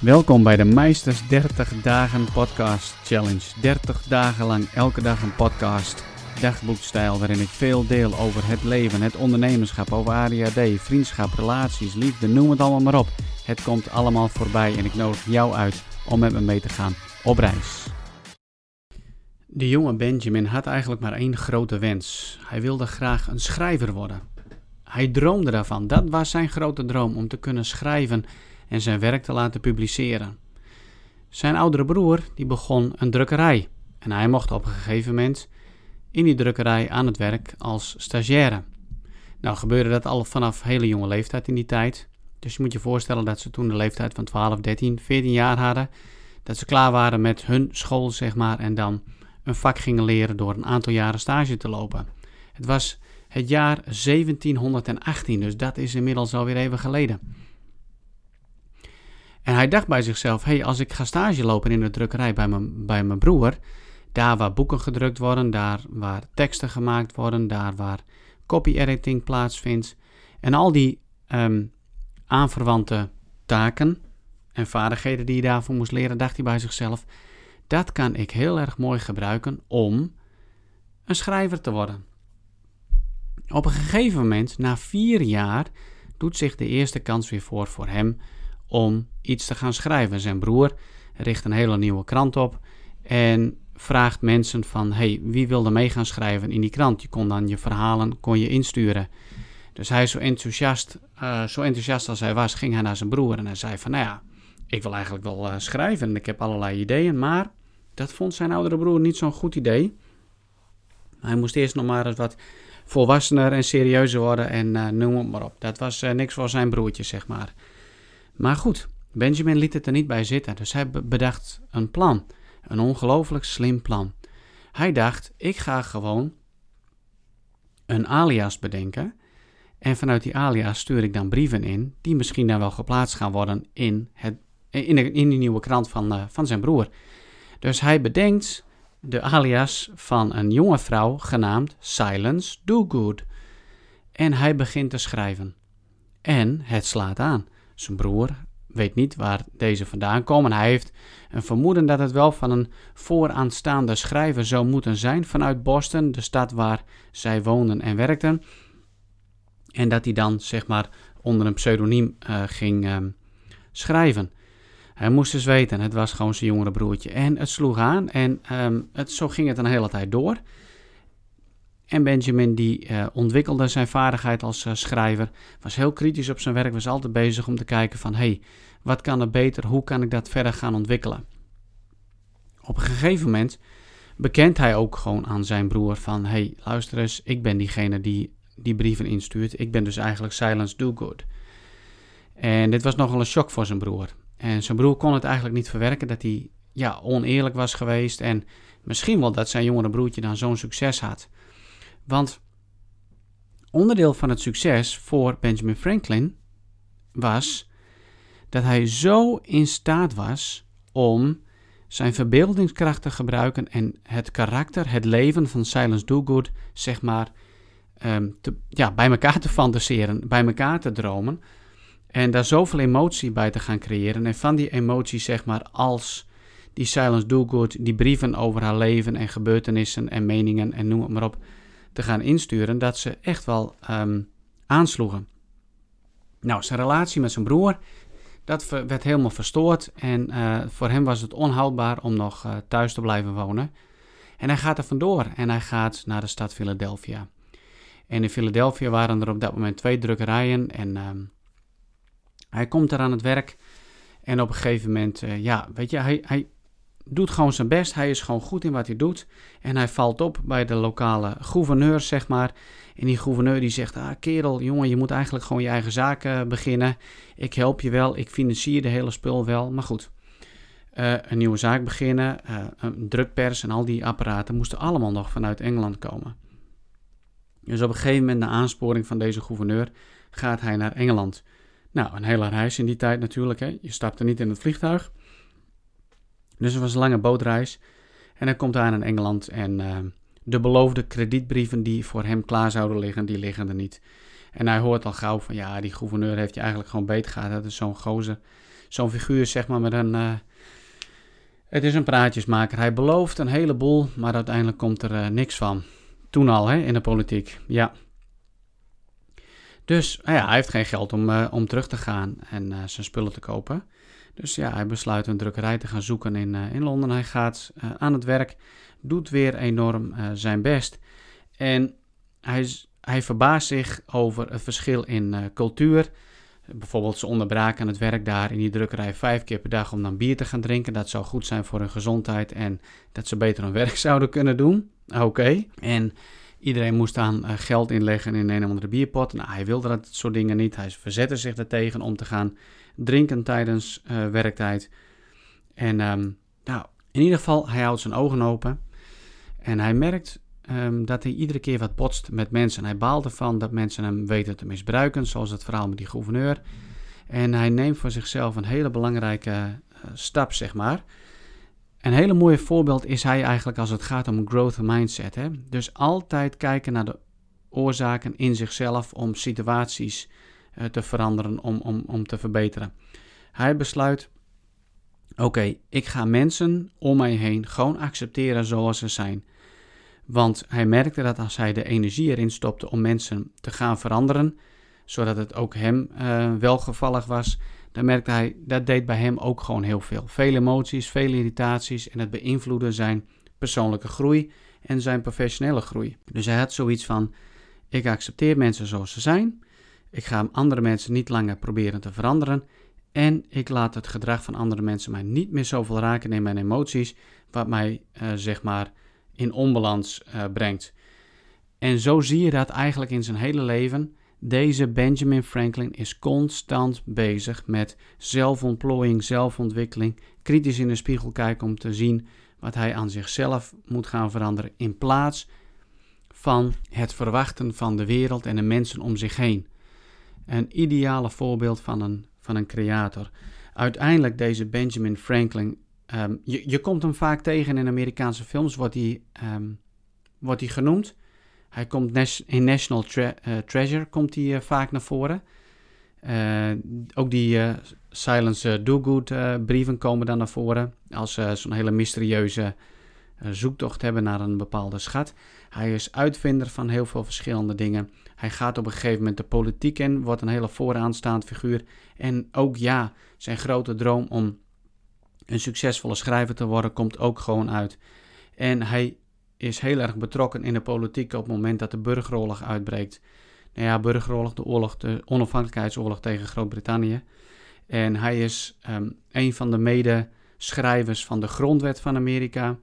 Welkom bij de Meisters 30 Dagen Podcast Challenge. 30 dagen lang elke dag een podcast, dagboekstijl waarin ik veel deel over het leven, het ondernemerschap, over ADHD, vriendschap, relaties, liefde, noem het allemaal maar op. Het komt allemaal voorbij en ik nodig jou uit om met me mee te gaan op reis. De jonge Benjamin had eigenlijk maar één grote wens. Hij wilde graag een schrijver worden. Hij droomde daarvan. Dat was zijn grote droom om te kunnen schrijven en zijn werk te laten publiceren. Zijn oudere broer die begon een drukkerij en hij mocht op een gegeven moment in die drukkerij aan het werk als stagiaire. Nou gebeurde dat al vanaf hele jonge leeftijd in die tijd. Dus je moet je voorstellen dat ze toen de leeftijd van 12, 13, 14 jaar hadden. Dat ze klaar waren met hun school, zeg maar, en dan een vak gingen leren door een aantal jaren stage te lopen. Het was het jaar 1718, dus dat is inmiddels alweer even geleden. En hij dacht bij zichzelf: hey, als ik ga stage lopen in de drukkerij bij mijn, bij mijn broer, daar waar boeken gedrukt worden, daar waar teksten gemaakt worden, daar waar copy editing plaatsvindt en al die um, aanverwante taken en vaardigheden die hij daarvoor moest leren, dacht hij bij zichzelf: dat kan ik heel erg mooi gebruiken om een schrijver te worden. Op een gegeven moment, na vier jaar, doet zich de eerste kans weer voor voor hem om iets te gaan schrijven. Zijn broer richt een hele nieuwe krant op en vraagt mensen van, hey, wie wil er mee gaan schrijven in die krant? Je kon dan je verhalen kon je insturen. Dus hij is zo enthousiast, uh, zo enthousiast als hij was, ging hij naar zijn broer en hij zei van, nou ja, ik wil eigenlijk wel uh, schrijven en ik heb allerlei ideeën, maar dat vond zijn oudere broer niet zo'n goed idee. Hij moest eerst nog maar eens wat volwassener en serieuzer worden en uh, noem het maar op. Dat was niks voor zijn broertje, zeg maar. Maar goed, Benjamin liet het er niet bij zitten, dus hij bedacht een plan. Een ongelooflijk slim plan. Hij dacht: ik ga gewoon een alias bedenken. En vanuit die alias stuur ik dan brieven in, die misschien dan wel geplaatst gaan worden in, het, in, de, in die nieuwe krant van, uh, van zijn broer. Dus hij bedenkt de alias van een jonge vrouw genaamd Silence Do Good. En hij begint te schrijven. En het slaat aan. Zijn broer weet niet waar deze vandaan komen. Hij heeft een vermoeden dat het wel van een vooraanstaande schrijver zou moeten zijn vanuit Boston, de stad waar zij woonden en werkten. En dat hij dan, zeg maar, onder een pseudoniem uh, ging uh, schrijven. Hij moest dus weten, het was gewoon zijn jongere broertje. En het sloeg aan en um, het, zo ging het een hele tijd door. En Benjamin die uh, ontwikkelde zijn vaardigheid als uh, schrijver, was heel kritisch op zijn werk, was altijd bezig om te kijken van hey, wat kan er beter, hoe kan ik dat verder gaan ontwikkelen. Op een gegeven moment bekent hij ook gewoon aan zijn broer van hey, luister eens, ik ben diegene die die brieven instuurt, ik ben dus eigenlijk Silence Do Good. En dit was nogal een shock voor zijn broer. En zijn broer kon het eigenlijk niet verwerken dat hij ja, oneerlijk was geweest en misschien wel dat zijn jongere broertje dan zo'n succes had. Want onderdeel van het succes voor Benjamin Franklin was dat hij zo in staat was om zijn verbeeldingskracht te gebruiken en het karakter, het leven van Silence Dogood, zeg maar, um, te, ja, bij elkaar te fantaseren, bij elkaar te dromen. En daar zoveel emotie bij te gaan creëren. En van die emotie, zeg maar, als die Silence Dogood, die brieven over haar leven en gebeurtenissen en meningen en noem het maar op, te gaan insturen, dat ze echt wel um, aansloegen. Nou, zijn relatie met zijn broer, dat werd helemaal verstoord en uh, voor hem was het onhoudbaar om nog uh, thuis te blijven wonen. En hij gaat er vandoor en hij gaat naar de stad Philadelphia. En in Philadelphia waren er op dat moment twee drukkerijen en uh, hij komt er aan het werk. En op een gegeven moment, uh, ja, weet je, hij, hij doet gewoon zijn best. Hij is gewoon goed in wat hij doet. En hij valt op bij de lokale gouverneur, zeg maar. En die gouverneur die zegt, ah kerel, jongen, je moet eigenlijk gewoon je eigen zaken beginnen. Ik help je wel, ik financier de hele spul wel. Maar goed, uh, een nieuwe zaak beginnen, uh, een drukpers en al die apparaten moesten allemaal nog vanuit Engeland komen. Dus op een gegeven moment, na aansporing van deze gouverneur, gaat hij naar Engeland. Nou, een hele reis in die tijd natuurlijk. Hè. Je stapte niet in het vliegtuig. Dus het was een lange bootreis. En hij komt aan in Engeland en uh, de beloofde kredietbrieven die voor hem klaar zouden liggen, die liggen er niet. En hij hoort al gauw van ja, die gouverneur heeft je eigenlijk gewoon beet gehad. Dat is zo'n gozer, zo'n figuur zeg maar met een... Uh, het is een praatjesmaker. Hij belooft een heleboel, maar uiteindelijk komt er uh, niks van. Toen al, hè, in de politiek. Ja. Dus nou ja, hij heeft geen geld om, om terug te gaan en zijn spullen te kopen. Dus ja, hij besluit een drukkerij te gaan zoeken in, in Londen. Hij gaat aan het werk, doet weer enorm zijn best. En hij, hij verbaast zich over het verschil in cultuur. Bijvoorbeeld, ze onderbraken het werk daar in die drukkerij vijf keer per dag om dan bier te gaan drinken. Dat zou goed zijn voor hun gezondheid en dat ze beter hun werk zouden kunnen doen. Oké. En iedereen moest dan geld inleggen in een of andere bierpot. Nou, hij wilde dat soort dingen niet. Hij verzette zich ertegen om te gaan drinken tijdens uh, werktijd. En um, nou, in ieder geval, hij houdt zijn ogen open. En hij merkt um, dat hij iedere keer wat potst met mensen. Hij baalt ervan dat mensen hem weten te misbruiken, zoals het verhaal met die gouverneur. En hij neemt voor zichzelf een hele belangrijke uh, stap, zeg maar. Een hele mooie voorbeeld is hij eigenlijk als het gaat om growth mindset. Hè? Dus altijd kijken naar de oorzaken in zichzelf om situaties te veranderen, om, om, om te verbeteren. Hij besluit, oké, ik ga mensen om mij heen gewoon accepteren zoals ze zijn. Want hij merkte dat als hij de energie erin stopte om mensen te gaan veranderen, zodat het ook hem uh, welgevallig was, dan merkte hij dat deed bij hem ook gewoon heel veel. Veel emoties, veel irritaties en het beïnvloedde zijn persoonlijke groei en zijn professionele groei. Dus hij had zoiets van: ik accepteer mensen zoals ze zijn. Ik ga andere mensen niet langer proberen te veranderen. En ik laat het gedrag van andere mensen mij niet meer zoveel raken in mijn emoties, wat mij uh, zeg maar in onbalans uh, brengt. En zo zie je dat eigenlijk in zijn hele leven. Deze Benjamin Franklin is constant bezig met zelfontplooiing, zelfontwikkeling, kritisch in de spiegel kijken om te zien wat hij aan zichzelf moet gaan veranderen, in plaats van het verwachten van de wereld en de mensen om zich heen. Een ideale voorbeeld van een, van een creator. Uiteindelijk deze Benjamin Franklin Ehm, je, je komt hem vaak tegen in Amerikaanse films, wordt hij, um, wordt hij genoemd. Hij komt in National eh, Treasure komt hij uh, vaak naar voren. Uh, ook die Silence Do-Good brieven komen dan naar voren. Als zo'n hele mysterieuze zoektocht hebben naar een bepaalde schat. Hij is uitvinder van heel veel verschillende dingen. Hij gaat op een gegeven moment de politiek in, wordt een hele vooraanstaand figuur. En ook ja, zijn grote droom om een succesvolle schrijver te worden, komt ook gewoon uit. En hij is heel erg betrokken in de politiek op het moment dat de burgeroorlog uitbreekt. Nou ja, burgeroorlog, de oorlog, de onafhankelijkheidsoorlog tegen Groot-Brittannië. En hij is um, een van de medeschrijvers van de grondwet van Amerika.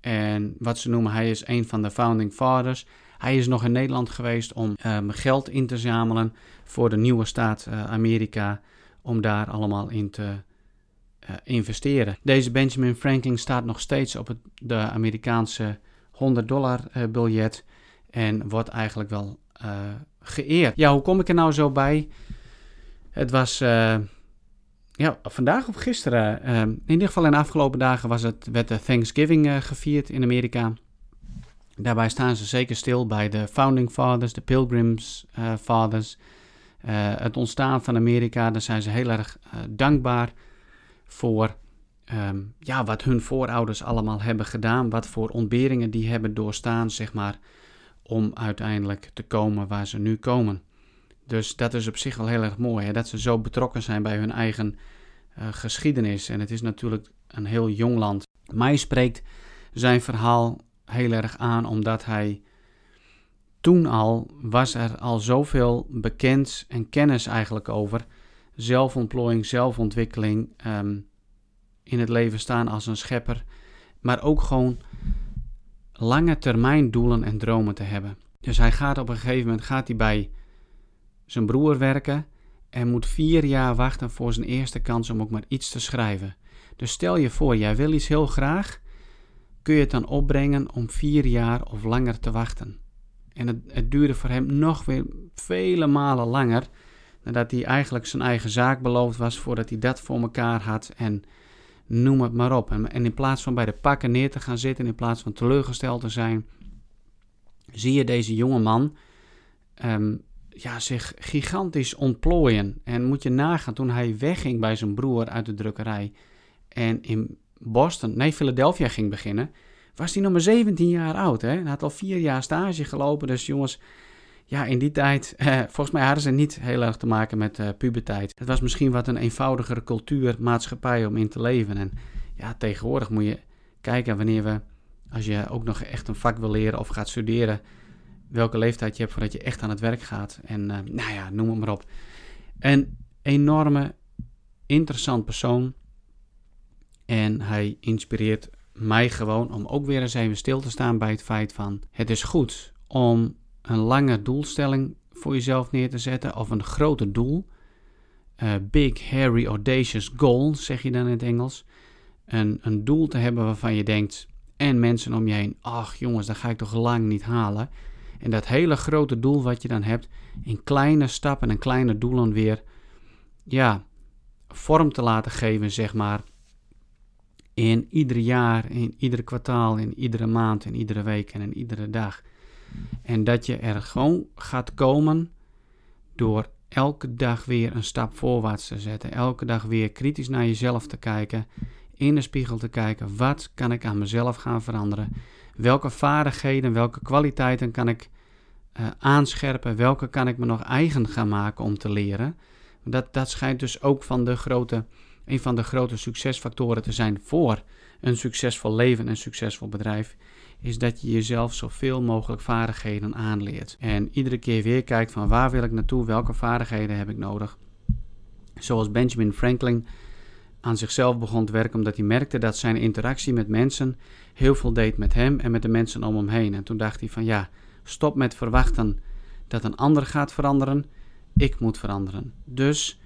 En wat ze noemen, hij is een van de founding fathers. Hij is nog in Nederland geweest om um, geld in te zamelen voor de nieuwe staat uh, Amerika. Om daar allemaal in te uh, investeren. Deze Benjamin Franklin staat nog steeds op het, de Amerikaanse 100 dollar uh, biljet en wordt eigenlijk wel geëerd. Ja, hoe kom ik er nou zo bij? Het was ja, vandaag of gisteren. in ieder geval in de afgelopen dagen was het, werd de Thanksgiving gevierd in Amerika. Daarbij staan ze zeker stil bij de Founding Fathers, de Pilgrims Fathers. het ontstaan van Amerika, daar zijn ze heel erg dankbaar voor um, ja, wat hun voorouders allemaal hebben gedaan, wat voor ontberingen die hebben doorstaan, zeg maar, om uiteindelijk te komen waar ze nu komen. Dus dat is op zich wel heel erg mooi, hè, dat ze zo betrokken zijn bij hun eigen uh, geschiedenis. En het is natuurlijk een heel jong land. Mij spreekt zijn verhaal heel erg aan, omdat hij toen al was er al zoveel bekend en kennis eigenlijk over zelfontplooiing, zelfontwikkeling, um, in het leven staan als een schepper, maar ook gewoon lange termijn doelen en dromen te hebben. Dus hij gaat op een gegeven moment gaat hij bij zijn broer werken en moet vier jaar wachten voor zijn eerste kans om ook maar iets te schrijven. Dus stel je voor, jij wil iets heel graag, kun je het dan opbrengen om vier jaar of langer te wachten. En het, het duurde voor hem nog weer vele malen langer Nadat hij eigenlijk zijn eigen zaak beloofd was voordat hij dat voor elkaar had. En noem het maar op. En, in plaats van bij de pakken neer te gaan zitten, in plaats van teleurgesteld te zijn, zie je deze jonge man. Um, ja, zich gigantisch ontplooien. En moet je nagaan, toen hij wegging bij zijn broer uit de drukkerij en in Boston, nee, Philadelphia ging beginnen, was hij nog maar 17 jaar oud. Hè? Hij had al vier jaar stage gelopen, dus jongens, ja, in die tijd, eh, volgens mij hadden ze niet heel erg te maken met uh, puberteit. Het was misschien wat een eenvoudigere cultuur, maatschappij om in te leven. En ja, tegenwoordig moet je kijken wanneer we, als je ook nog echt een vak wil leren of gaat studeren, welke leeftijd je hebt voordat je echt aan het werk gaat. En uh, nou ja, noem het maar op. Een enorme, interessant persoon. En hij inspireert mij gewoon om ook weer eens even stil te staan bij het feit van het is goed om een lange doelstelling voor jezelf neer te zetten of een groter doel. Uh, big, hairy, audacious goal, zeg je dan in het Engels. Een, een doel te hebben waarvan je denkt, en mensen om je heen, ach jongens, dat ga ik toch lang niet halen. En dat hele grote doel wat je dan hebt, in kleine stappen en kleine doelen weer, ja, vorm te laten geven, zeg maar. In ieder jaar, in ieder kwartaal, in iedere maand, in iedere week en in iedere dag. En dat je er gewoon gaat komen door elke dag weer een stap voorwaarts te zetten. Elke dag weer kritisch naar jezelf te kijken. In de spiegel te kijken. Wat kan ik aan mezelf gaan veranderen? Welke vaardigheden, welke kwaliteiten kan ik uh, aanscherpen? Welke kan ik me nog eigen gaan maken om te leren? Dat, dat schijnt dus ook van de grote, een van de grote succesfactoren te zijn voor een succesvol leven en succesvol bedrijf is dat je jezelf zoveel mogelijk vaardigheden aanleert. En iedere keer weer kijkt van waar wil ik naartoe, welke vaardigheden heb ik nodig. Zoals Benjamin Franklin aan zichzelf begon te werken omdat hij merkte dat zijn interactie met mensen heel veel deed met hem en met de mensen om hem heen. En toen dacht hij van ja, stop met verwachten dat een ander gaat veranderen. Ik moet veranderen. Dus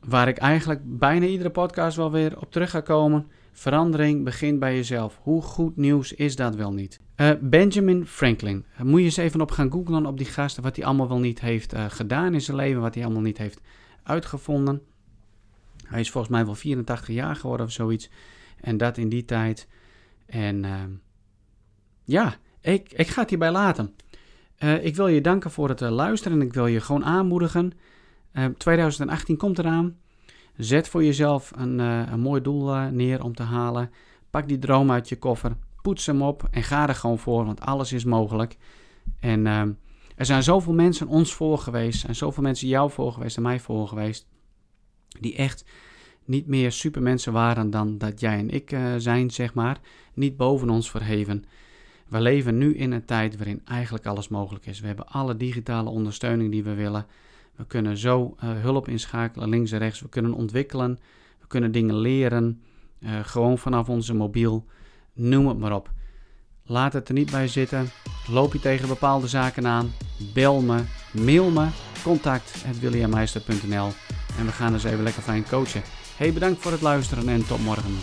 waar ik eigenlijk bijna iedere podcast wel weer op terug ga komen Verandering begint bij jezelf. Hoe goed nieuws is dat wel niet? Uh, Benjamin Franklin. Moet je eens even op gaan googlen op die gasten. Wat hij allemaal wel niet heeft uh, gedaan in zijn leven. Wat hij allemaal niet heeft uitgevonden. Hij is volgens mij wel 84 jaar geworden of zoiets. En dat in die tijd. En uh, ja, ik, ik ga het hierbij laten. ik wil je danken voor het luisteren. En ik wil je gewoon aanmoedigen. 2018 komt eraan. Zet voor jezelf een, een mooi doel neer om te halen. Pak die droom uit je koffer. Poets hem op en ga er gewoon voor, want alles is mogelijk. En uh, er zijn zoveel mensen ons voor geweest. En zoveel mensen jou voor geweest en mij voor geweest. Die echt niet meer supermensen waren dan dat jij en ik uh, zijn, zeg maar. Niet boven ons verheven. We leven nu in een tijd waarin eigenlijk alles mogelijk is. We hebben alle digitale ondersteuning die we willen. We kunnen zo uh, hulp inschakelen links en rechts. We kunnen ontwikkelen. We kunnen dingen leren. Uh, gewoon vanaf onze mobiel. Noem het maar op. Laat het er niet bij zitten. Loop je tegen bepaalde zaken aan. Bel me. Mail me. Contact En we gaan eens even lekker fijn coachen. Hey, bedankt voor het luisteren en tot morgen.